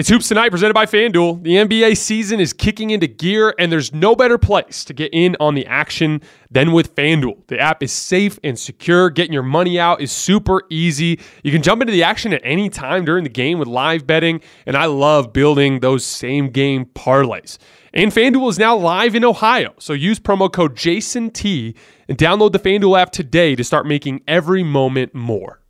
It's Hoops Tonight presented by FanDuel. The NBA season is kicking into gear, and there's no better place to get in on the action than with FanDuel. The app is safe and secure. Getting your money out is super easy. You can jump into the action at any time during the game with live betting, and I love building those same game parlays. And FanDuel is now live in Ohio, so use promo code JASONT and download the FanDuel app today to start making every moment more.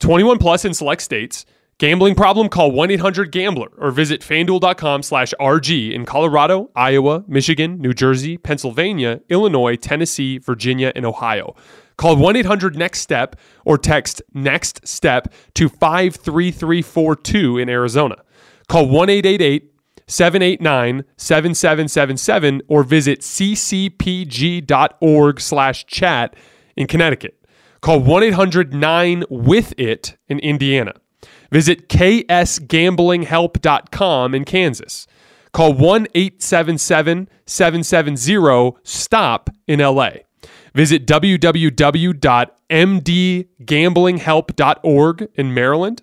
21 plus in select states. Gambling problem? Call 1-800-GAMBLER or visit fanduel.com slash RG in Colorado, Iowa, Michigan, New Jersey, Pennsylvania, Illinois, Tennessee, Virginia, and Ohio. Call 1-800-NEXT-STEP or text NEXT STEP to 53342 in Arizona. Call 1-888-789-7777 or visit ccpg.org slash chat in Connecticut. Call 1-800-9-WITH-IT in Indiana. Visit ksgamblinghelp.com in Kansas. Call 1 877 770 STOP in LA. Visit www.mdgamblinghelp.org in Maryland.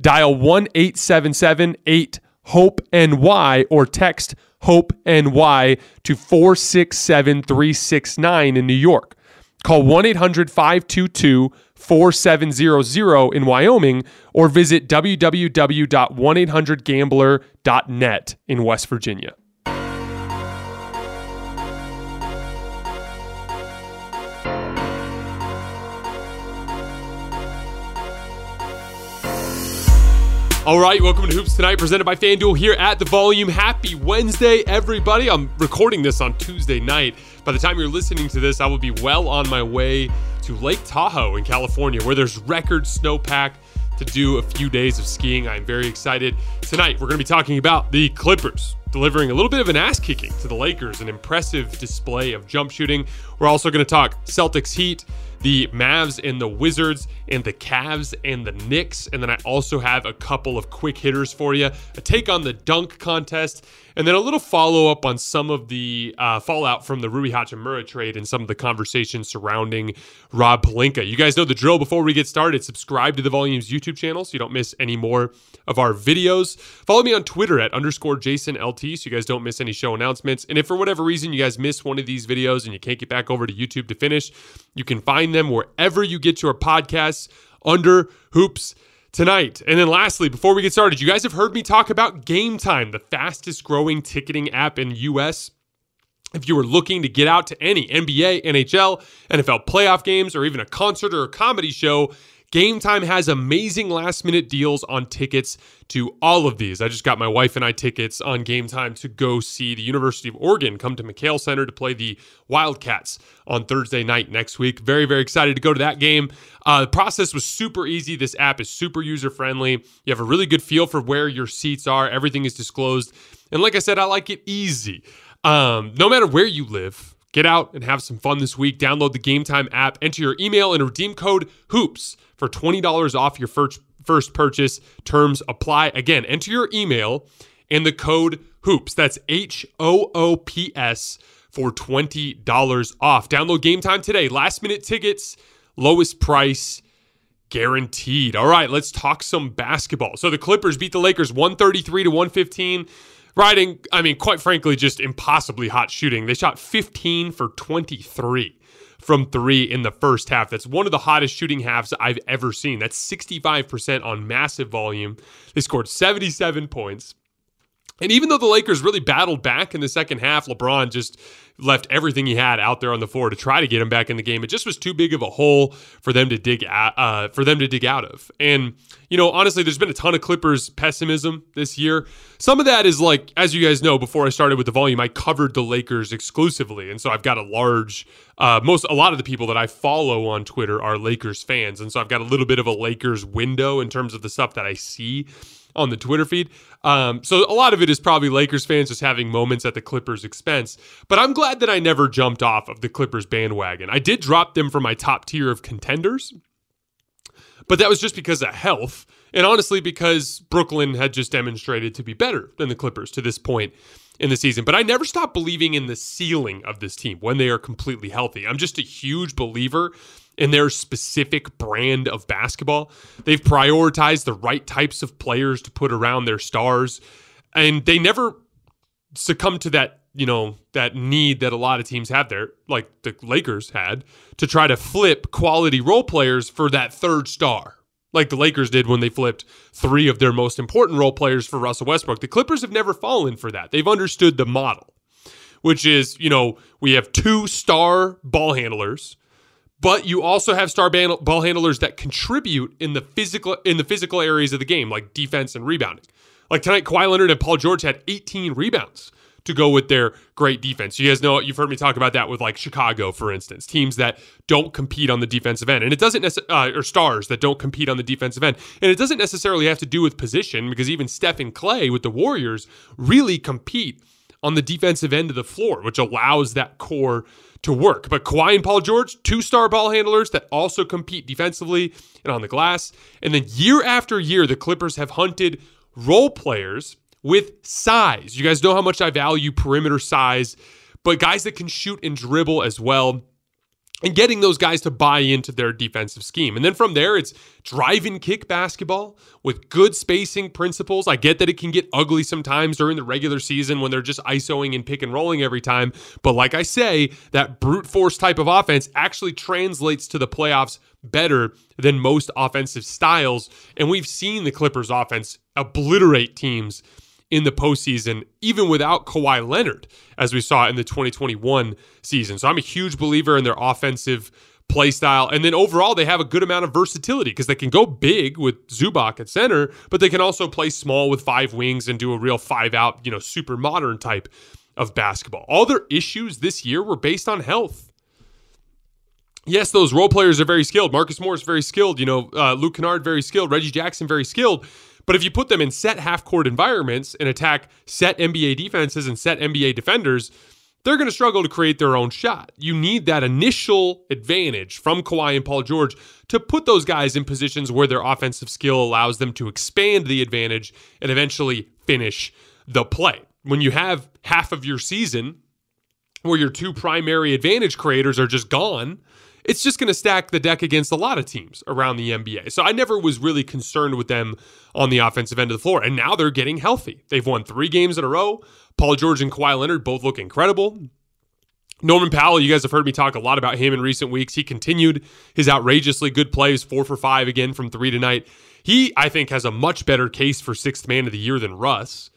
Dial 1 877 8 HOPE NY or text HOPE NY to 467 369 in New York. Call 1 800 522 4700 in Wyoming or visit www.1800gambler.net in West Virginia. All right, welcome to Hoops Tonight, presented by FanDuel here at the Volume. Happy Wednesday, everybody. I'm recording this on Tuesday night. By the time you're listening to this, I will be well on my way to Lake Tahoe in California, where there's record snowpack to do a few days of skiing. I'm very excited. Tonight, we're going to be talking about the Clippers delivering a little bit of an ass kicking to the Lakers, an impressive display of jump shooting. We're also going to talk Celtics Heat the Mavs and the Wizards and the Cavs and the Knicks. And then I also have a couple of quick hitters for you, a take on the dunk contest, and then a little follow up on some of the uh, fallout from the Rui Hachimura trade and some of the conversations surrounding Rob Pelinka. You guys know the drill. Before we get started, subscribe to the Volumes YouTube channel so you don't miss any more of our videos. Follow me on Twitter at underscore Jason LT so you guys don't miss any show announcements. And if for whatever reason you guys miss one of these videos and you can't get back over to YouTube to finish, you can find them wherever you get your podcasts under Hoops tonight. And then lastly, before we get started, you guys have heard me talk about Game Time, the fastest growing ticketing app in US. If you were looking to get out to any NBA, NHL, NFL playoff games, or even a concert or a comedy show, Game Time has amazing last minute deals on tickets to all of these. I just got my wife and I tickets on Game Time to go see the University of Oregon come to McKale Center to play the Wildcats on Thursday night next week. Very, very excited to go to that game. Uh, the process was super easy. This app is super user friendly. You have a really good feel for where your seats are, everything is disclosed. And like I said, I like it easy. Um, no matter where you live, get out and have some fun this week. Download the Game Time app, enter your email and redeem code HOOPS for $20 off your first first purchase. Terms apply. Again, enter your email and the code HOOPS. That's H O O P S for $20 off. Download game time today. Last minute tickets, lowest price guaranteed. All right, let's talk some basketball. So the Clippers beat the Lakers 133 to 115. Riding, I mean, quite frankly, just impossibly hot shooting. They shot 15 for 23 from three in the first half. That's one of the hottest shooting halves I've ever seen. That's 65% on massive volume. They scored 77 points. And even though the Lakers really battled back in the second half, LeBron just left everything he had out there on the floor to try to get him back in the game. It just was too big of a hole for them to dig out, uh, for them to dig out of. And you know, honestly, there's been a ton of Clippers pessimism this year. Some of that is like, as you guys know, before I started with the volume, I covered the Lakers exclusively, and so I've got a large, uh, most a lot of the people that I follow on Twitter are Lakers fans, and so I've got a little bit of a Lakers window in terms of the stuff that I see on the Twitter feed. Um, so a lot of it is probably Lakers fans just having moments at the Clippers' expense. But I'm glad that I never jumped off of the Clippers bandwagon. I did drop them from my top tier of contenders, but that was just because of health. And honestly, because Brooklyn had just demonstrated to be better than the Clippers to this point in the season. But I never stopped believing in the ceiling of this team when they are completely healthy. I'm just a huge believer in their specific brand of basketball. They've prioritized the right types of players to put around their stars, and they never succumb to that you know that need that a lot of teams have there like the Lakers had to try to flip quality role players for that third star like the Lakers did when they flipped three of their most important role players for Russell Westbrook the Clippers have never fallen for that they've understood the model which is you know we have two star ball handlers but you also have star ball handlers that contribute in the physical in the physical areas of the game, like defense and rebounding. Like tonight, Kawhi Leonard and Paul George had 18 rebounds to go with their great defense. You guys know you've heard me talk about that with like Chicago, for instance, teams that don't compete on the defensive end, and it doesn't necessarily uh, or stars that don't compete on the defensive end, and it doesn't necessarily have to do with position because even Steph and Clay with the Warriors really compete on the defensive end of the floor, which allows that core to work. But Kawhi and Paul George, two star ball handlers that also compete defensively and on the glass. And then year after year, the Clippers have hunted role players with size. You guys know how much I value perimeter size, but guys that can shoot and dribble as well and getting those guys to buy into their defensive scheme. And then from there, it's drive and kick basketball with good spacing principles. I get that it can get ugly sometimes during the regular season when they're just ISOing and pick and rolling every time. But like I say, that brute force type of offense actually translates to the playoffs better than most offensive styles. And we've seen the Clippers offense obliterate teams in the postseason, even without Kawhi Leonard, as we saw in the 2021 season. So I'm a huge believer in their offensive play style. And then overall, they have a good amount of versatility because they can go big with Zubac at center, but they can also play small with five wings and do a real five out, you know, super modern type of basketball. All their issues this year were based on health. Yes, those role players are very skilled. Marcus Morris very skilled. You know, uh, Luke Kennard very skilled. Reggie Jackson very skilled. But if you put them in set half court environments and attack set NBA defenses and set NBA defenders, they're going to struggle to create their own shot. You need that initial advantage from Kawhi and Paul George to put those guys in positions where their offensive skill allows them to expand the advantage and eventually finish the play. When you have half of your season where your two primary advantage creators are just gone, it's just going to stack the deck against a lot of teams around the NBA. So I never was really concerned with them on the offensive end of the floor. And now they're getting healthy. They've won three games in a row. Paul George and Kawhi Leonard both look incredible. Norman Powell, you guys have heard me talk a lot about him in recent weeks. He continued his outrageously good plays, four for five again from three tonight. He, I think, has a much better case for sixth man of the year than Russ.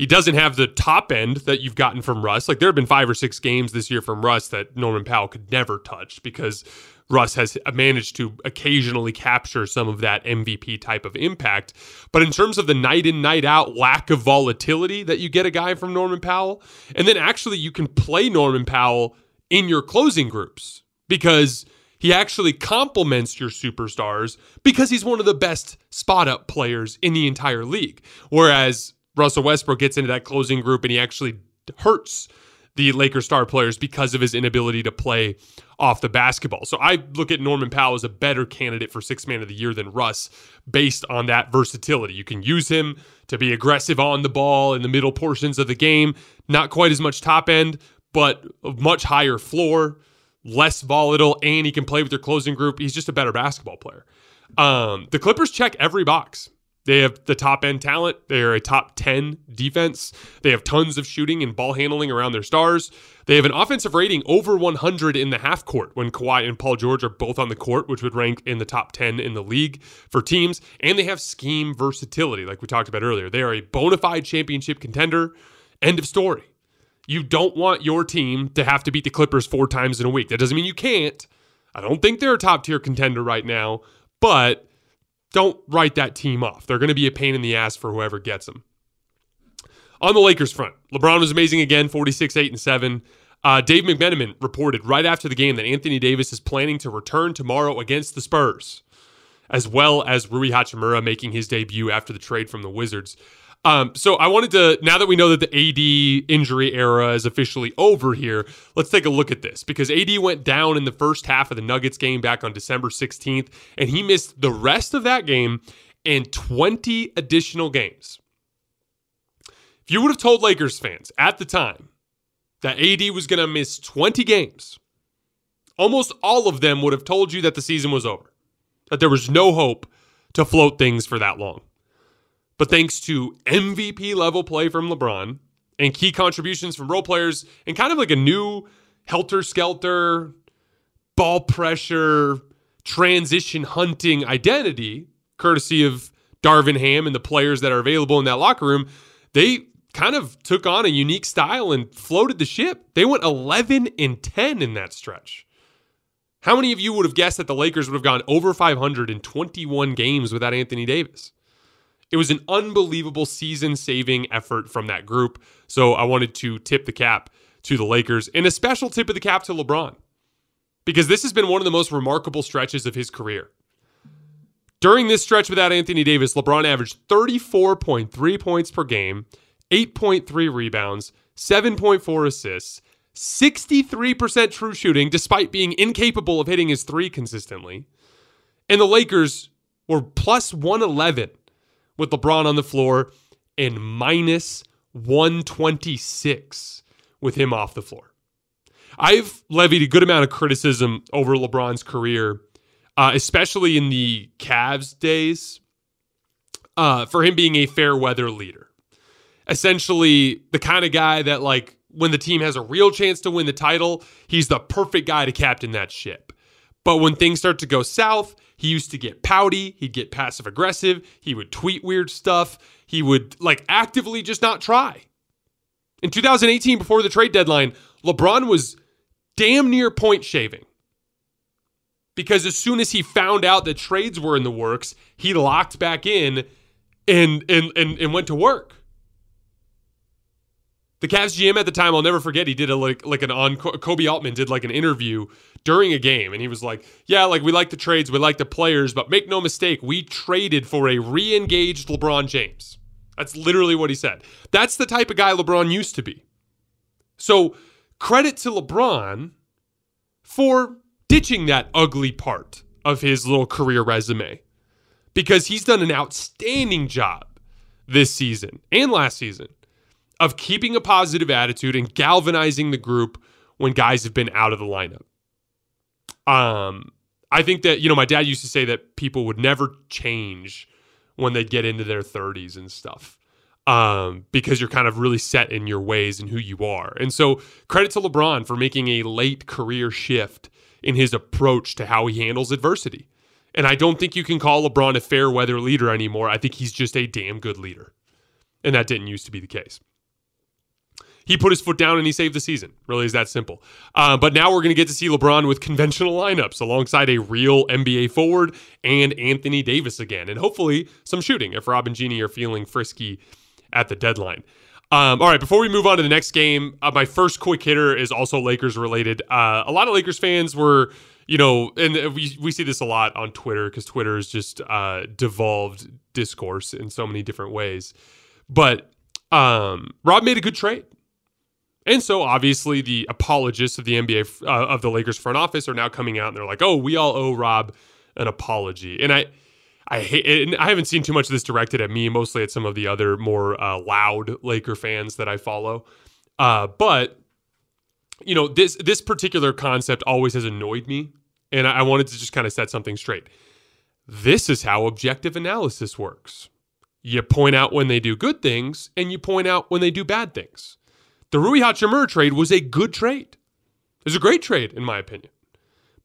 He doesn't have the top end that you've gotten from Russ. Like there have been five or six games this year from Russ that Norman Powell could never touch because Russ has managed to occasionally capture some of that MVP type of impact. But in terms of the night in, night out lack of volatility that you get a guy from Norman Powell, and then actually you can play Norman Powell in your closing groups because he actually complements your superstars because he's one of the best spot up players in the entire league. Whereas Russell Westbrook gets into that closing group and he actually hurts the Lakers star players because of his inability to play off the basketball. So I look at Norman Powell as a better candidate for six man of the year than Russ based on that versatility. You can use him to be aggressive on the ball in the middle portions of the game, not quite as much top end, but much higher floor, less volatile, and he can play with your closing group. He's just a better basketball player. Um, the Clippers check every box. They have the top end talent. They are a top 10 defense. They have tons of shooting and ball handling around their stars. They have an offensive rating over 100 in the half court when Kawhi and Paul George are both on the court, which would rank in the top 10 in the league for teams. And they have scheme versatility, like we talked about earlier. They are a bona fide championship contender. End of story. You don't want your team to have to beat the Clippers four times in a week. That doesn't mean you can't. I don't think they're a top tier contender right now, but don't write that team off. They're going to be a pain in the ass for whoever gets them. On the Lakers front, LeBron was amazing again, 46, 8, and 7. Uh, Dave McMenamin reported right after the game that Anthony Davis is planning to return tomorrow against the Spurs, as well as Rui Hachimura making his debut after the trade from the Wizards. Um, so I wanted to, now that we know that the AD injury era is officially over here, let's take a look at this because AD went down in the first half of the Nuggets game back on December 16th, and he missed the rest of that game and 20 additional games. If you would have told Lakers fans at the time that AD was going to miss 20 games, almost all of them would have told you that the season was over, that there was no hope to float things for that long. But thanks to MVP level play from LeBron and key contributions from role players and kind of like a new helter skelter, ball pressure, transition hunting identity, courtesy of Darvin Ham and the players that are available in that locker room, they kind of took on a unique style and floated the ship. They went 11 and 10 in that stretch. How many of you would have guessed that the Lakers would have gone over 500 in 21 games without Anthony Davis? It was an unbelievable season saving effort from that group. So I wanted to tip the cap to the Lakers and a special tip of the cap to LeBron because this has been one of the most remarkable stretches of his career. During this stretch without Anthony Davis, LeBron averaged 34.3 points per game, 8.3 rebounds, 7.4 assists, 63% true shooting, despite being incapable of hitting his three consistently. And the Lakers were plus 111 with LeBron on the floor and minus 126 with him off the floor. I've levied a good amount of criticism over LeBron's career, uh, especially in the Cavs days, uh, for him being a fair weather leader. Essentially, the kind of guy that, like, when the team has a real chance to win the title, he's the perfect guy to captain that ship. But when things start to go south, he used to get pouty, he'd get passive aggressive, he would tweet weird stuff, he would like actively just not try. In 2018, before the trade deadline, LeBron was damn near point shaving. Because as soon as he found out that trades were in the works, he locked back in and and and, and went to work. The Cavs GM at the time, I'll never forget, he did a like like an on Koby Altman did like an interview during a game, and he was like, "Yeah, like we like the trades, we like the players, but make no mistake, we traded for a re-engaged LeBron James." That's literally what he said. That's the type of guy LeBron used to be. So credit to LeBron for ditching that ugly part of his little career resume because he's done an outstanding job this season and last season of keeping a positive attitude and galvanizing the group when guys have been out of the lineup. Um, I think that, you know, my dad used to say that people would never change when they get into their 30s and stuff. Um, because you're kind of really set in your ways and who you are. And so credit to LeBron for making a late career shift in his approach to how he handles adversity. And I don't think you can call LeBron a fair weather leader anymore. I think he's just a damn good leader. And that didn't used to be the case he put his foot down and he saved the season. Really is that simple. Uh, but now we're going to get to see LeBron with conventional lineups alongside a real NBA forward and Anthony Davis again, and hopefully some shooting if Rob and Jeanie are feeling frisky at the deadline. Um, all right, before we move on to the next game, uh, my first quick hitter is also Lakers related. Uh, a lot of Lakers fans were, you know, and we, we see this a lot on Twitter because Twitter is just uh, devolved discourse in so many different ways. But um, Rob made a good trade And so obviously the apologists of the NBA uh, of the Lakers front office are now coming out and they're like, "Oh, we all owe Rob an apology." And I I hate and I haven't seen too much of this directed at me, mostly at some of the other more uh, loud Laker fans that I follow. Uh, but you know, this this particular concept always has annoyed me, and I, I wanted to just kind of set something straight. This is how objective analysis works. You point out when they do good things, and you point out when they do bad things. The Rui Hachimura trade was a good trade. It was a great trade, in my opinion.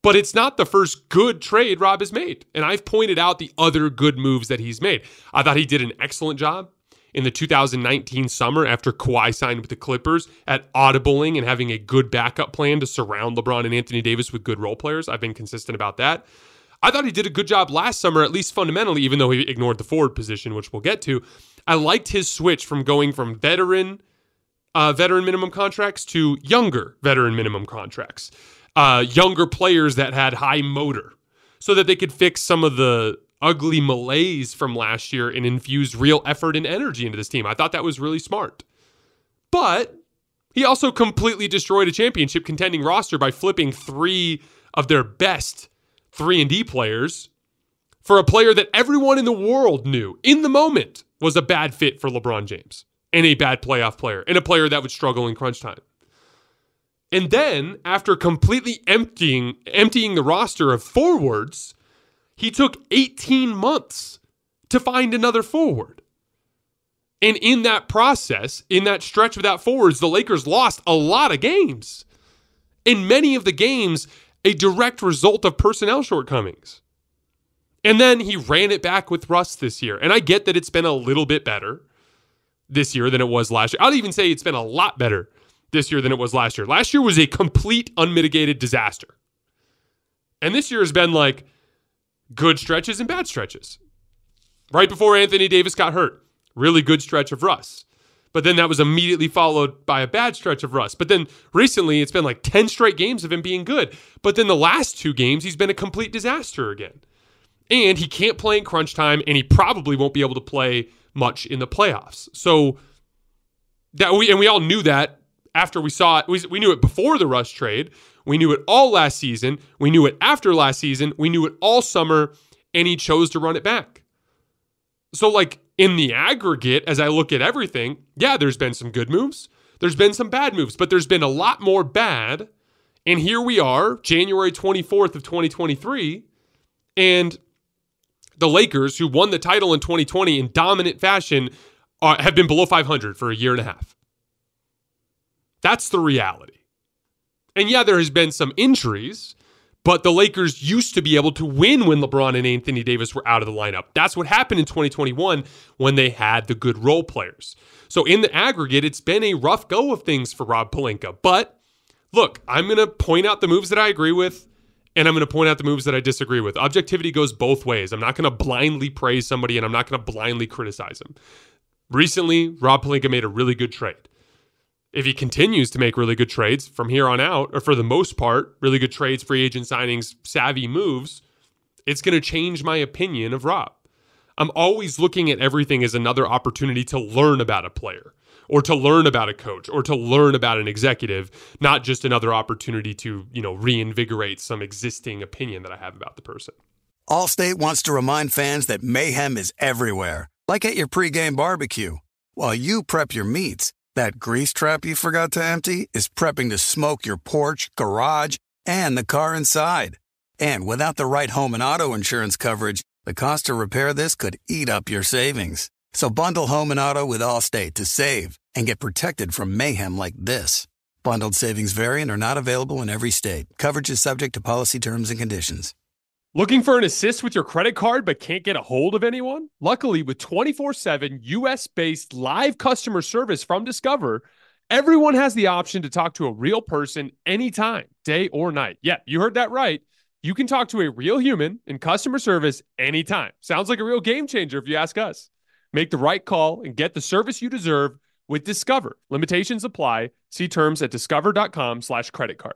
But it's not the first good trade Rob has made. And I've pointed out the other good moves that he's made. I thought he did an excellent job in the 2019 summer after Kawhi signed with the Clippers at audibling and having a good backup plan to surround LeBron and Anthony Davis with good role players. I've been consistent about that. I thought he did a good job last summer, at least fundamentally, even though he ignored the forward position, which we'll get to. I liked his switch from going from veteran uh, veteran minimum contracts to younger veteran minimum contracts, uh, younger players that had high motor, so that they could fix some of the ugly malaise from last year and infuse real effort and energy into this team. I thought that was really smart. But he also completely destroyed a championship contending roster by flipping three of their best 3 and D players for a player that everyone in the world knew in the moment was a bad fit for LeBron James and a bad playoff player and a player that would struggle in crunch time. And then, after completely emptying emptying the roster of forwards, he took 18 months to find another forward. And in that process, in that stretch without forwards, the Lakers lost a lot of games. In many of the games, a direct result of personnel shortcomings. And then he ran it back with Russ this year. And I get that it's been a little bit better this year than it was last year. I'll even say it's been a lot better this year than it was last year. Last year was a complete unmitigated disaster. And this year has been like good stretches and bad stretches. Right before Anthony Davis got hurt, really good stretch of Russ. But then that was immediately followed by a bad stretch of Russ. But then recently it's been like 10 straight games of him being good. But then the last two games, he's been a complete disaster again. And he can't play in crunch time, and he probably won't be able to play much in the playoffs. So that we and we all knew that after we saw it. We, we knew it before the Russ trade. We knew it all last season. We knew it after last season. We knew it all summer, and he chose to run it back. So, like in the aggregate, as I look at everything, yeah, there's been some good moves. There's been some bad moves, but there's been a lot more bad. And here we are, January 24th of 2023, and the Lakers, who won the title in 2020 in dominant fashion, are, have been below 500 for a year and a half. That's the reality. And yeah, there has been some injuries, but the Lakers used to be able to win when LeBron and Anthony Davis were out of the lineup. That's what happened in 2021 when they had the good role players. So in the aggregate, it's been a rough go of things for Rob Pelinka. But look, I'm going to point out the moves that I agree with and I'm going to point out the moves that I disagree with. Objectivity goes both ways. I'm not going to blindly praise somebody and I'm not going to blindly criticize him. Recently, Rob Pelinka made a really good trade. If he continues to make really good trades from here on out, or for the most part, really good trades, free agent signings, savvy moves, it's going to change my opinion of Rob. I'm always looking at everything as another opportunity to learn about a player or to learn about a coach or to learn about an executive, not just another opportunity to, you know, reinvigorate some existing opinion that I have about the person. Allstate wants to remind fans that mayhem is everywhere, like at your pregame barbecue. While you prep your meats, that grease trap you forgot to empty is prepping to smoke your porch, garage, and the car inside. And without the right home and auto insurance coverage, the cost to repair this could eat up your savings. So bundle home and auto with Allstate to save and get protected from mayhem like this. Bundled savings variant are not available in every state. Coverage is subject to policy terms and conditions. Looking for an assist with your credit card but can't get a hold of anyone? Luckily, with 24 7 US based live customer service from Discover, everyone has the option to talk to a real person anytime, day or night. Yeah, you heard that right. You can talk to a real human in customer service anytime. Sounds like a real game changer if you ask us. Make the right call and get the service you deserve with Discover. Limitations apply. See terms at discover.com slash credit card.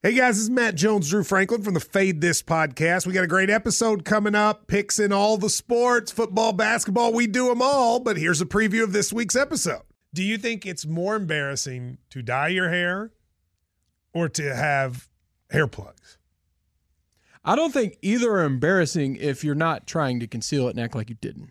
Hey guys, this is Matt Jones, Drew Franklin from the Fade This podcast. We got a great episode coming up, picks in all the sports, football, basketball, we do them all. But here's a preview of this week's episode. Do you think it's more embarrassing to dye your hair or to have hair plugs? I don't think either are embarrassing if you're not trying to conceal it and act like you didn't.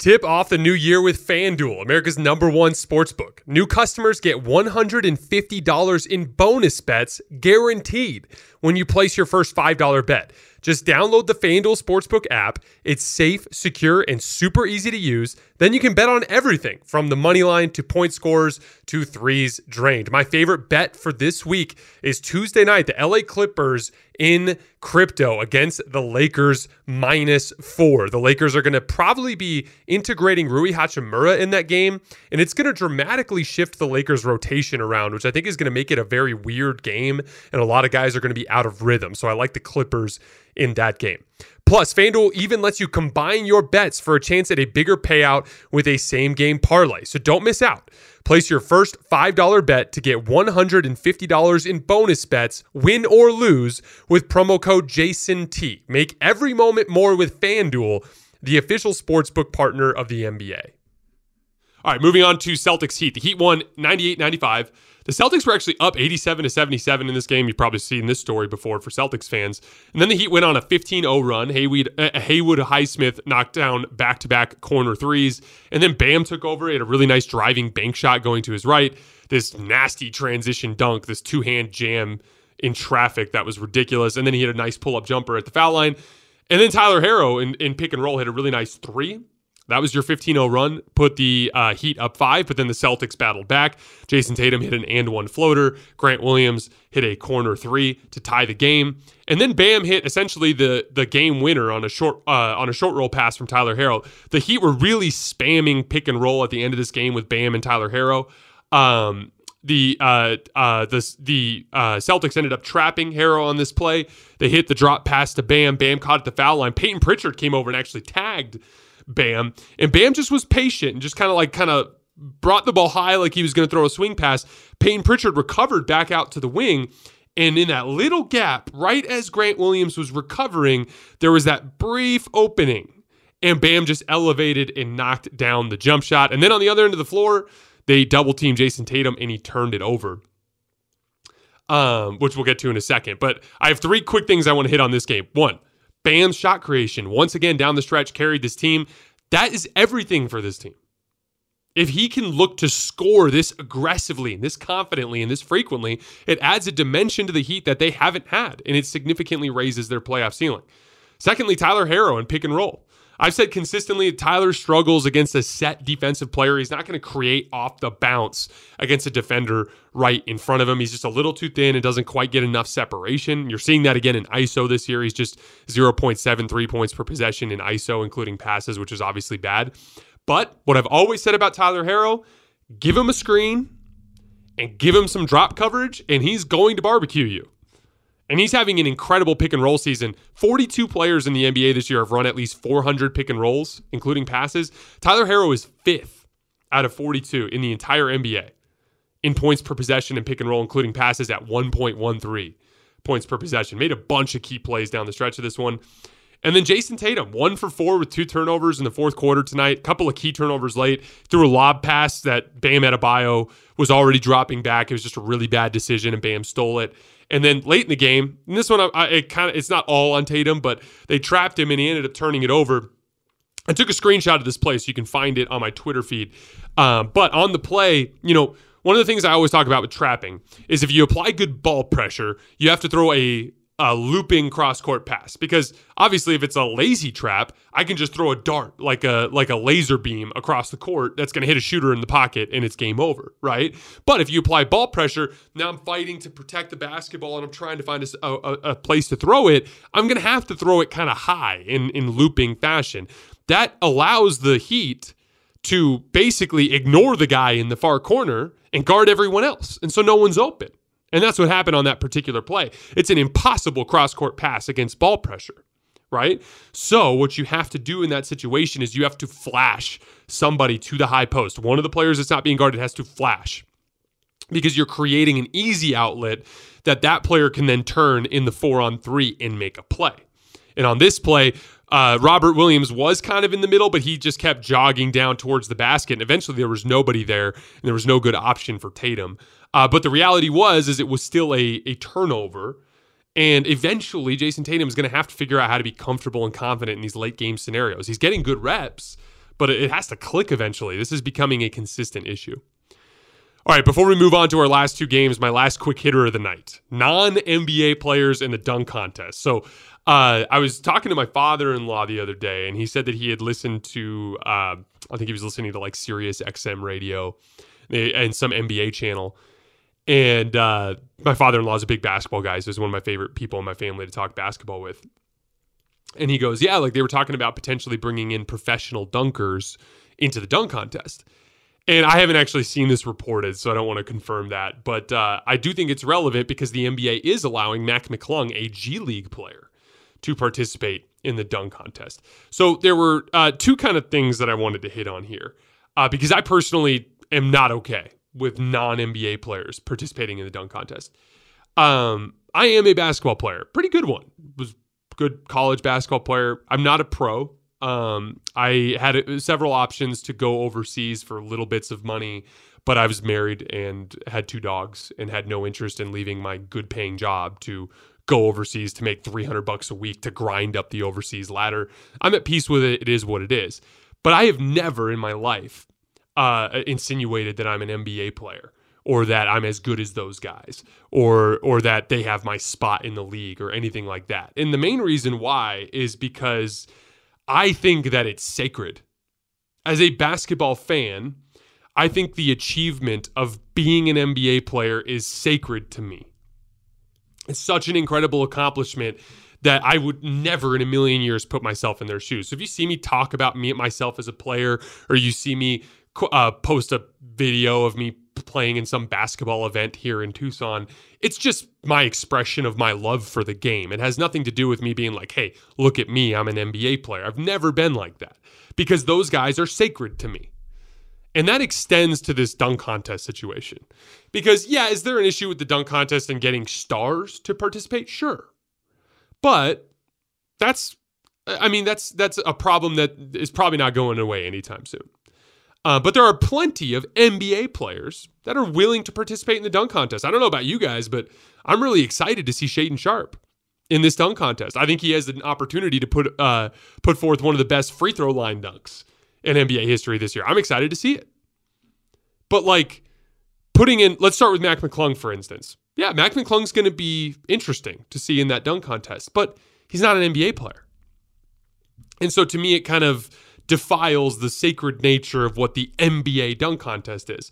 Tip off the new year with FanDuel, America's number one sportsbook. New customers get $150 in bonus bets guaranteed when you place your first $5 bet. Just download the FanDuel Sportsbook app. It's safe, secure, and super easy to use. Then you can bet on everything from the money line to point scores to threes drained. My favorite bet for this week is Tuesday night, the LA Clippers in crypto against the Lakers minus four. The Lakers are going to probably be integrating Rui Hachimura in that game, and it's going to dramatically shift the Lakers' rotation around, which I think is going to make it a very weird game, and a lot of guys are going to be out of rhythm. So I like the Clippers in that game. Plus, FanDuel even lets you combine your bets for a chance at a bigger payout with a same game parlay. So don't miss out. Place your first $5 bet to get $150 in bonus bets, win or lose, with promo code JASONT. Make every moment more with FanDuel, the official sportsbook partner of the NBA. All right, moving on to Celtics Heat. The Heat won 98 95. The Celtics were actually up 87 to 77 in this game. You've probably seen this story before for Celtics fans. And then the Heat went on a 15 0 run. Haywood, uh, Haywood Highsmith knocked down back to back corner threes. And then Bam took over. He had a really nice driving bank shot going to his right. This nasty transition dunk, this two hand jam in traffic that was ridiculous. And then he had a nice pull up jumper at the foul line. And then Tyler Herro in, in pick and roll hit a really nice three. That was your 15 0 run, put the uh, Heat up five, but then the Celtics battled back. Jayson Tatum hit an and one floater. Grant Williams hit a corner three to tie the game. And then Bam hit essentially the the game winner on a short uh, on a short roll pass from Tyler Herro. The Heat were really spamming pick and roll at the end of this game with Bam and Tyler Herro. Um, the uh, uh, the the uh, Celtics ended up trapping Herro on this play. They hit the drop pass to Bam. Bam caught at the foul line. Payton Pritchard came over and actually tagged Bam, and Bam just was patient and just kind of like kind of brought the ball high like he was going to throw a swing pass. Payton Pritchard recovered back out to the wing. And in that little gap, right as Grant Williams was recovering, there was that brief opening. And Bam just elevated and knocked down the jump shot. And then on the other end of the floor, they double teamed Jayson Tatum and he turned it over. Um, which we'll get to in a second. But I have three quick things I want to hit on this game. One, Bam's shot creation, once again down the stretch, carried this team. That is everything for this team. If he can look to score this aggressively and this confidently and this frequently, it adds a dimension to the Heat that they haven't had, and it significantly raises their playoff ceiling. Secondly, Tyler Herro and pick and roll. I've said consistently Tyler struggles against a set defensive player. He's not going to create off the bounce against a defender right in front of him. He's just a little too thin and doesn't quite get enough separation. You're seeing that again in ISO this year. He's just 0.73 points per possession in ISO, including passes, which is obviously bad. But what I've always said about Tyler Herro, give him a screen and give him some drop coverage, and he's going to barbecue you. And he's having an incredible pick and roll season. 42 players in the NBA this year have run at least 400 pick and rolls, including passes. Tyler Herro is fifth out of 42 in the entire NBA in points per possession and pick and roll, including passes at 1.13 points per possession. Made a bunch of key plays down the stretch of this one. And then Jayson Tatum, one for four with two turnovers in the fourth quarter tonight. Couple of key turnovers late. Threw a lob pass that Bam Adebayo was already dropping back. It was just a really bad decision, and Bam stole it. And then late in the game, and this one, I, it kind of it's not all on Tatum, but they trapped him and he ended up turning it over. I took a screenshot of this play so you can find it on my Twitter feed. Um, but on the play, you know, one of the things I always talk about with trapping is if you apply good ball pressure, you have to throw a, a looping cross court pass because obviously if it's a lazy trap, I can just throw a dart like a like a laser beam across the court that's going to hit a shooter in the pocket and it's game over, right? But if you apply ball pressure, now I'm fighting to protect the basketball and I'm trying to find a, a, a place to throw it. I'm going to have to throw it kind of high in in looping fashion. That allows the Heat to basically ignore the guy in the far corner and guard everyone else. And so no one's open. And that's what happened on that particular play. It's an impossible cross court pass against ball pressure, right? So, what you have to do in that situation is you have to flash somebody to the high post. One of the players that's not being guarded has to flash because you're creating an easy outlet that that player can then turn in the four on three and make a play. And on this play, uh, Robert Williams was kind of in the middle, but he just kept jogging down towards the basket. And eventually there was nobody there and there was no good option for Tatum. Uh, but the reality was, is it was still a, a turnover. And eventually Jayson Tatum is going to have to figure out how to be comfortable and confident in these late game scenarios. He's getting good reps, but it has to click eventually. This is becoming a consistent issue. All right, before we move on to our last two games, my last quick hitter of the night non NBA players in the dunk contest. So uh, I was talking to my father in law the other day, and he said that he had listened to, uh, I think he was listening to like Sirius XM radio eh, and some NBA channel. And uh, my father in law is a big basketball guy, so he's one of my favorite people in my family to talk basketball with. And he goes, Yeah, like they were talking about potentially bringing in professional dunkers into the dunk contest. And I haven't actually seen this reported, so I don't want to confirm that. But uh, I do think it's relevant because the NBA is allowing Mac McClung, a G League player, to participate in the dunk contest. So there were uh, two kind of things that I wanted to hit on here uh, because I personally am not okay with non NBA players participating in the dunk contest. Um, I am a basketball player, pretty good one. Was good college basketball player. I'm not a pro. Um, I had uh, several options to go overseas for little bits of money, but I was married and had two dogs and had no interest in leaving my good paying job to go overseas to make 300 bucks a week to grind up the overseas ladder. I'm at peace with it. It is what it is. But I have never in my life uh, insinuated that I'm an NBA player or that I'm as good as those guys or or that they have my spot in the league or anything like that. And the main reason why is because I think that it's sacred. As a basketball fan, I think the achievement of being an NBA player is sacred to me. It's such an incredible accomplishment that I would never in a million years put myself in their shoes. So if you see me talk about me myself as a player, or you see me uh, post a video of me playing in some basketball event here in Tucson, it's just my expression of my love for the game. It has nothing to do with me being like, hey, look at me, I'm an NBA player. I've never been like that because those guys are sacred to me. And that extends to this dunk contest situation. Because, yeah, is there an issue with the dunk contest and getting stars to participate? Sure. But that's, I mean, that's that's a problem that is probably not going away anytime soon. Uh, but there are plenty of NBA players that are willing to participate in the dunk contest. I don't know about you guys, but I'm really excited to see Shaedon Sharpe in this dunk contest. I think he has an opportunity to put uh, put forth one of the best free throw line dunks in NBA history this year. I'm excited to see it. But like putting in, let's start with Mac McClung, for instance. Yeah, Mac McClung's going to be interesting to see in that dunk contest, but he's not an NBA player. And so to me, it kind of defiles the sacred nature of what the NBA dunk contest is.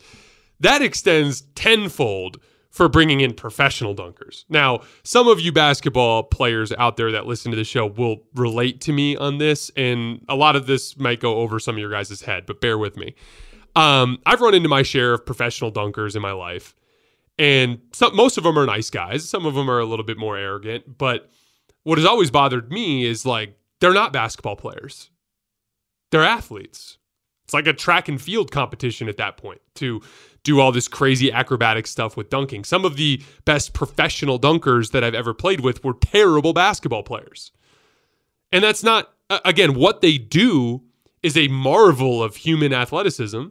That extends tenfold for bringing in professional dunkers. Now, some of you basketball players out there that listen to the show will relate to me on this, and a lot of this might go over some of your guys' head, but bear with me. Um, I've run into my share of professional dunkers in my life, and some, most of them are nice guys. Some of them are a little bit more arrogant, but what has always bothered me is like they're not basketball players; they're athletes. It's like a track and field competition at that point to do all this crazy acrobatic stuff with dunking. Some of the best professional dunkers that I've ever played with were terrible basketball players. And that's not, again, what they do is a marvel of human athleticism.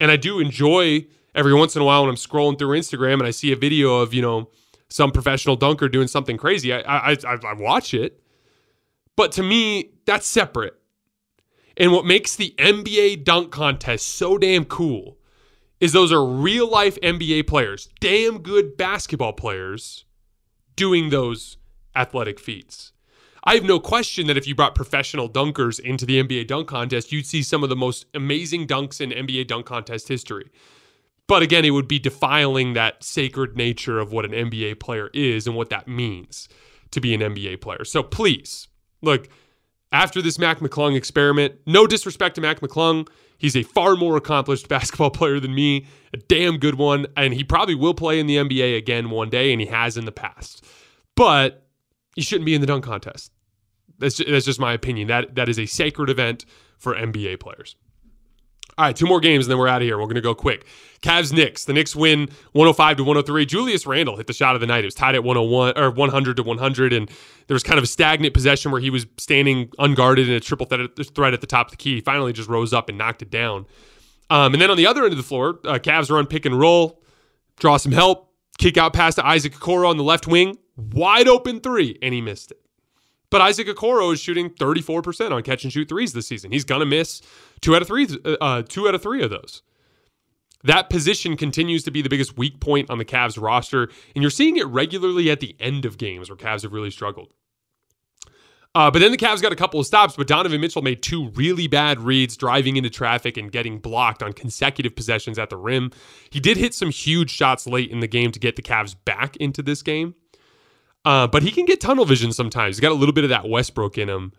And I do enjoy every once in a while when I'm scrolling through Instagram and I see a video of, you know, some professional dunker doing something crazy. I, I, I, I watch it. But to me, that's separate. And what makes the NBA dunk contest so damn cool is those are real life NBA players, damn good basketball players doing those athletic feats. I have no question that if you brought professional dunkers into the NBA dunk contest, you'd see some of the most amazing dunks in NBA dunk contest history. But again, it would be defiling that sacred nature of what an NBA player is and what that means to be an NBA player. So please, look, after this Mac McClung experiment, no disrespect to Mac McClung. He's a far more accomplished basketball player than me, a damn good one, and he probably will play in the NBA again one day, and he has in the past. But he shouldn't be in the dunk contest. That's just, that's just my opinion. That that is a sacred event for NBA players. All right, two more games and then we're out of here. We're going to go quick. Cavs Knicks. The Knicks win 105 to 103. Julius Randle hit the shot of the night. It was tied at 101 or 100 to 100 and there was kind of a stagnant possession where he was standing unguarded in a triple threat at the top of the key. He finally just rose up and knocked it down. Um, and then on the other end of the floor, uh, Cavs run pick and roll, draw some help, kick out pass to Isaac Okoro on the left wing, wide open three, and he missed it. But Isaac Okoro is shooting 34% on catch and shoot threes this season. He's going to miss two out of three, uh, two out of three of those. That position continues to be the biggest weak point on the Cavs roster, and you're seeing it regularly at the end of games where Cavs have really struggled. Uh, but then the Cavs got a couple of stops, but Donovan Mitchell made two really bad reads driving into traffic and getting blocked on consecutive possessions at the rim. He did hit some huge shots late in the game to get the Cavs back into this game. Uh, but he can get tunnel vision sometimes. He's got a little bit of that Westbrook in him.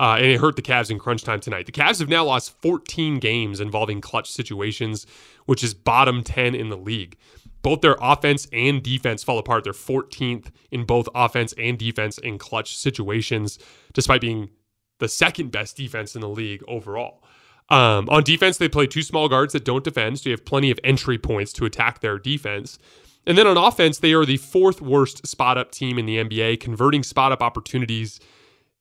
Uh, and it hurt the Cavs in crunch time tonight. The Cavs have now lost 14 games involving clutch situations, which is bottom 10 in the league. Both their offense and defense fall apart. They're 14th in both offense and defense in clutch situations, despite being the second best defense in the league overall. Um, on defense, they play two small guards that don't defend, so you have plenty of entry points to attack their defense. And then on offense, they are the fourth worst spot up team in the NBA, converting spot up opportunities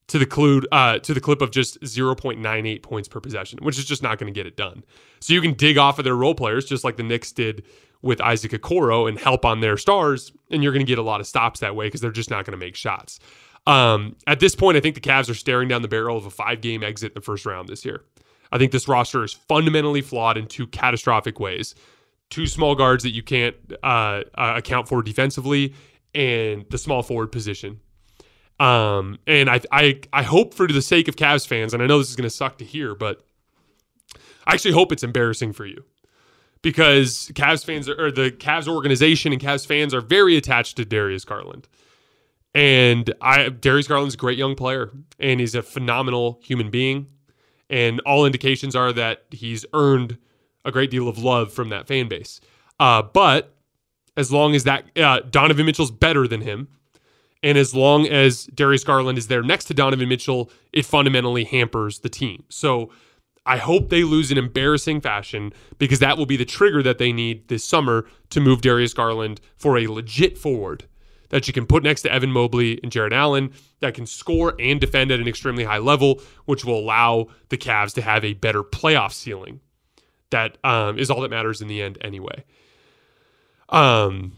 to the clue uh, to the clip of just 0.98 points per possession, which is just not going to get it done. So you can dig off of their role players, just like the Knicks did with Isaac Okoro, and help on their stars, and you're going to get a lot of stops that way because they're just not going to make shots. Um, at this point, I think the Cavs are staring down the barrel of a five game exit in the first round this year. I think this roster is fundamentally flawed in two catastrophic ways two small guards that you can't uh, uh, account for defensively, and the small forward position. Um, and I, I, I hope for the sake of Cavs fans, and I know this is going to suck to hear, but I actually hope it's embarrassing for you because Cavs fans are, or the Cavs organization and Cavs fans are very attached to Darius Garland. And I, Darius Garland's a great young player, and he's a phenomenal human being. And all indications are that he's earned a great deal of love from that fan base. Uh, but as long as that uh, Donovan Mitchell's better than him, and as long as Darius Garland is there next to Donovan Mitchell, it fundamentally hampers the team. So I hope they lose in embarrassing fashion because that will be the trigger that they need this summer to move Darius Garland for a legit forward that you can put next to Evan Mobley and Jarrett Allen that can score and defend at an extremely high level, which will allow the Cavs to have a better playoff ceiling that um, is all that matters in the end anyway. Um,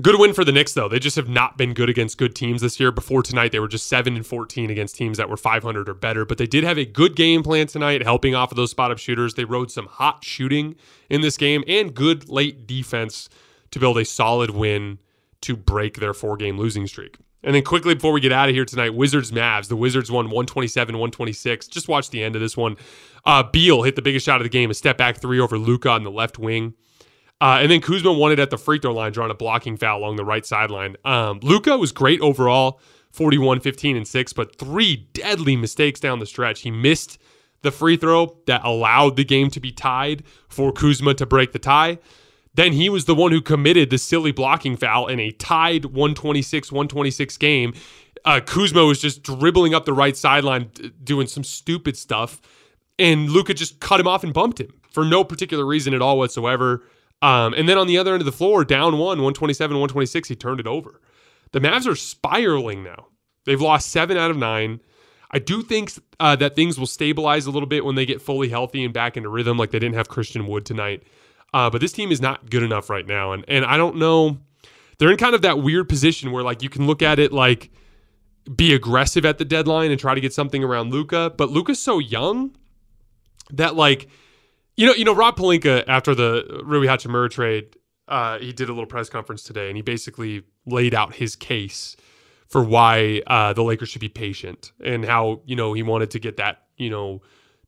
good win for the Knicks though. They just have not been good against good teams this year. Before tonight, they were just seven and fourteen against teams that were 500 or better. But they did have a good game plan tonight, helping off of those spot up shooters. They rode some hot shooting in this game and good late defense to build a solid win to break their four game losing streak. And then quickly before we get out of here tonight, Wizards Mavs. The Wizards won 127 126. Just watch the end of this one. Uh, Beal hit the biggest shot of the game, a step back three over Luka on the left wing. Uh, and then Kuzma won it at the free throw line, drawing a blocking foul along the right sideline. Um, Luka was great overall, 41, 15, and 6, but three deadly mistakes down the stretch. He missed the free throw that allowed the game to be tied for Kuzma to break the tie. Then he was the one who committed the silly blocking foul in a tied 126 126 game. Uh, Kuzma was just dribbling up the right sideline, doing some stupid stuff. And Luka just cut him off and bumped him for no particular reason at all whatsoever. Um, and then on the other end of the floor, down one, 127, 126, he turned it over. The Mavs are spiraling now. They've lost seven out of nine. I do think uh, that things will stabilize a little bit when they get fully healthy and back into rhythm, like they didn't have Christian Wood tonight. Uh, but this team is not good enough right now. And and I don't know. They're in kind of that weird position where like you can look at it like be aggressive at the deadline and try to get something around Luka, but Luka's so young that like You know, you know, Rob Pelinka after the Rui Hachimura trade, uh, he did a little press conference today, and he basically laid out his case for why uh, the Lakers should be patient and how you know he wanted to get that you know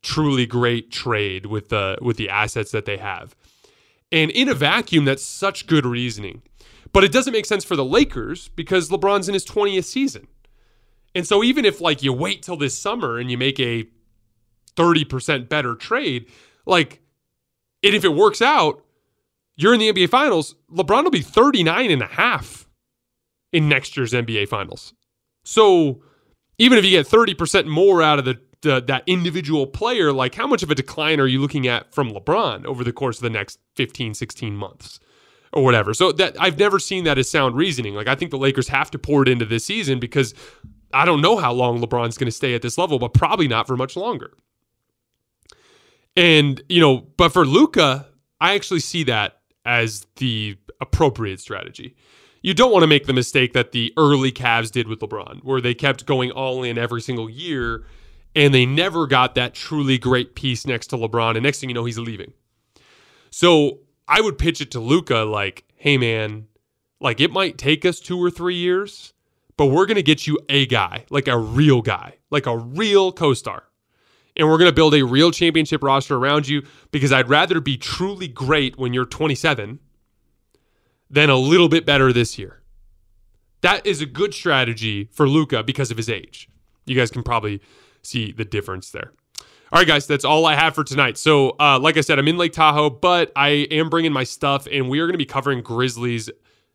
truly great trade with the with the assets that they have. And in a vacuum, that's such good reasoning. But it doesn't make sense for the Lakers because LeBron's in his 20th season. And so even if like you wait till this summer and you make a 30% better trade, like and if it works out, you're in the NBA finals, LeBron will be 39 and a half in next year's NBA finals. So even if you get 30% more out of the, the uh, that individual player, like how much of a decline are you looking at from LeBron over the course of the next 15, 16 months? or whatever. So that I've never seen that as sound reasoning. Like I think the Lakers have to pour it into this season because I don't know how long LeBron's going to stay at this level, but probably not for much longer. And you know, but for Luka, I actually see that as the appropriate strategy. You don't want to make the mistake that the early Cavs did with LeBron, where they kept going all in every single year and they never got that truly great piece next to LeBron. And next thing you know, he's leaving. So I would pitch it to Luka like, hey man, like it might take us two or three years, but we're gonna get you a guy, like a real guy, like a real co-star. And we're gonna build a real championship roster around you because I'd rather be truly great when you're 27 than a little bit better this year. That is a good strategy for Luka because of his age. You guys can probably see the difference there. All right, guys, that's all I have for tonight. So, uh, like I said, I'm in Lake Tahoe, but I am bringing my stuff, and we are going to be covering Grizzlies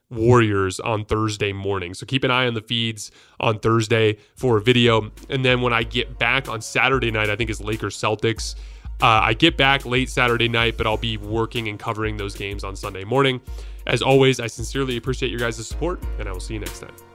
Warriors on Thursday morning. So keep an eye on the feeds on Thursday for a video. And then when I get back on Saturday night, I think it's Lakers Celtics. Uh, I get back late Saturday night, but I'll be working and covering those games on Sunday morning. As always, I sincerely appreciate your guys' support, and I will see you next time.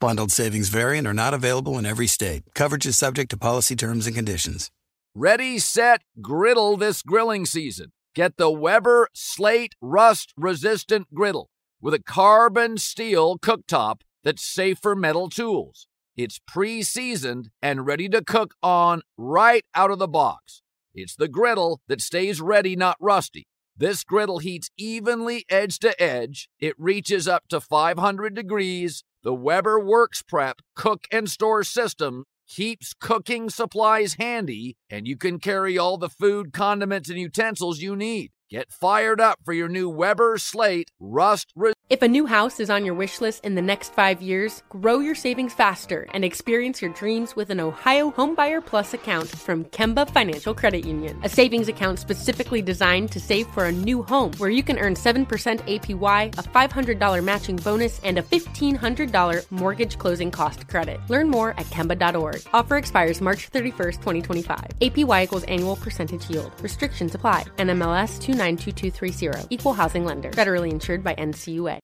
Bundled savings variant are not available in every state. Coverage is subject to policy terms and conditions. Ready, set, griddle this grilling season. Get the Weber Slate Rust Resistant Griddle with a carbon steel cooktop that's safe for metal tools. It's pre seasoned and ready to cook on right out of the box. It's the griddle that stays ready, not rusty. This griddle heats evenly edge to edge. It reaches up to 500 degrees. The Weber Works Prep cook and store system keeps cooking supplies handy, and you can carry all the food, condiments, and utensils you need. Get fired up for your new Weber Slate Rust. Re- If a new house is on your wish list in the next five years, grow your savings faster and experience your dreams with an Ohio Homebuyer Plus account from Kemba Financial Credit Union. A savings account specifically designed to save for a new home where you can earn 7% APY, a $500 matching bonus, and a $1,500 mortgage closing cost credit. Learn more at Kemba.org. Offer expires March 31st, 2025. APY equals annual percentage yield. Restrictions apply. NMLS 292230. Equal housing lender. Federally insured by NCUA.